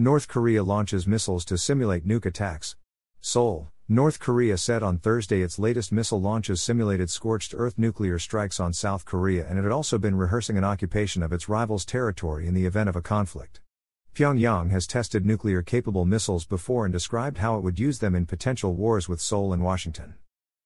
North Korea launches missiles to simulate nuke attacks. Seoul, North Korea said on Thursday its latest missile launches simulated scorched earth nuclear strikes on South Korea and it had also been rehearsing an occupation of its rival's territory in the event of a conflict. Pyongyang has tested nuclear capable missiles before and described how it would use them in potential wars with Seoul and Washington.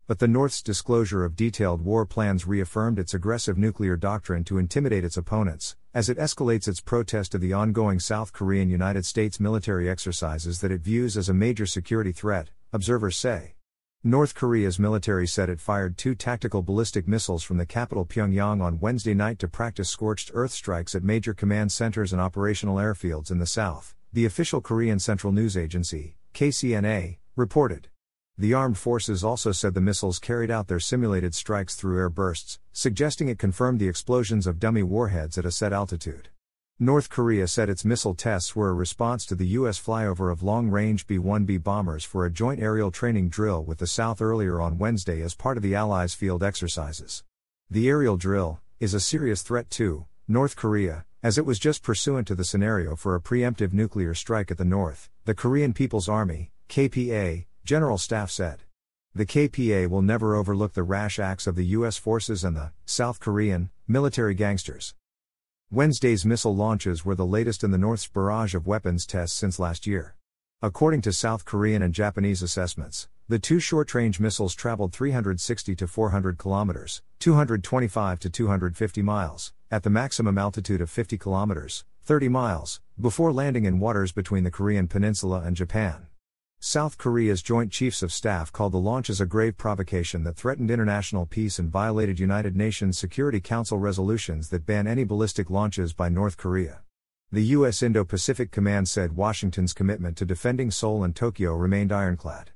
But the North's disclosure of detailed war plans reaffirmed its aggressive nuclear doctrine to intimidate its opponents, as it escalates its protest of the ongoing South Korean United States military exercises that it views as a major security threat, observers say. North Korea's military said it fired two tactical ballistic missiles from the capital Pyongyang on Wednesday night to practice scorched earth strikes at major command centers and operational airfields in the south, the official Korean Central News Agency, KCNA, reported. The armed forces also said the missiles carried out their simulated strikes through air bursts, suggesting it confirmed the explosions of dummy warheads at a set altitude. North Korea said its missile tests were a response to the U.S. flyover of long range B 1B bombers for a joint aerial training drill with the South earlier on Wednesday as part of the Allies' field exercises. The aerial drill is a serious threat to North Korea, as it was just pursuant to the scenario for a preemptive nuclear strike at the North, the Korean People's Army, KPA, General Staff said. The KPA will never overlook the rash acts of the U.S. forces and the South Korean military gangsters. Wednesday's missile launches were the latest in the North's barrage of weapons tests since last year. According to South Korean and Japanese assessments, the two short-range missiles traveled 360 to 400 kilometers, 225 to 250 miles, at the maximum altitude of 50 kilometers, 30 miles, before landing in waters between the Korean peninsula and Japan. South Korea's Joint Chiefs of Staff called the launches a grave provocation that threatened international peace and violated United Nations Security Council resolutions that ban any ballistic launches by North Korea. The U.S. Indo Pacific Command said Washington's commitment to defending Seoul and Tokyo remained ironclad.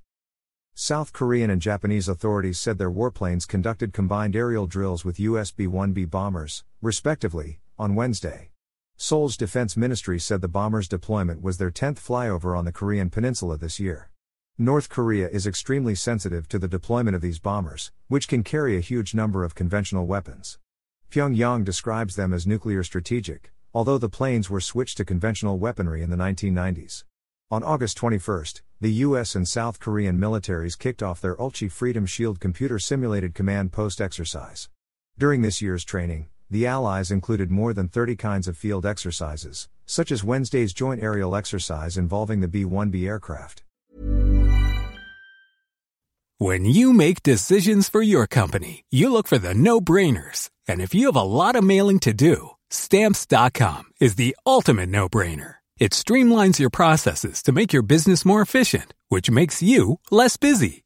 South Korean and Japanese authorities said their warplanes conducted combined aerial drills with US B 1B bombers, respectively, on Wednesday. Seoul's defense ministry said the bomber's deployment was their 10th flyover on the Korean peninsula this year. North Korea is extremely sensitive to the deployment of these bombers, which can carry a huge number of conventional weapons. Pyongyang describes them as nuclear strategic, although the planes were switched to conventional weaponry in the 1990s. On August 21, the US and South Korean militaries kicked off their Ulchi Freedom Shield computer simulated command post exercise. During this year's training, the Allies included more than 30 kinds of field exercises, such as Wednesday's joint aerial exercise involving the B 1B aircraft. When you make decisions for your company, you look for the no brainers. And if you have a lot of mailing to do, stamps.com is the ultimate no brainer. It streamlines your processes to make your business more efficient, which makes you less busy.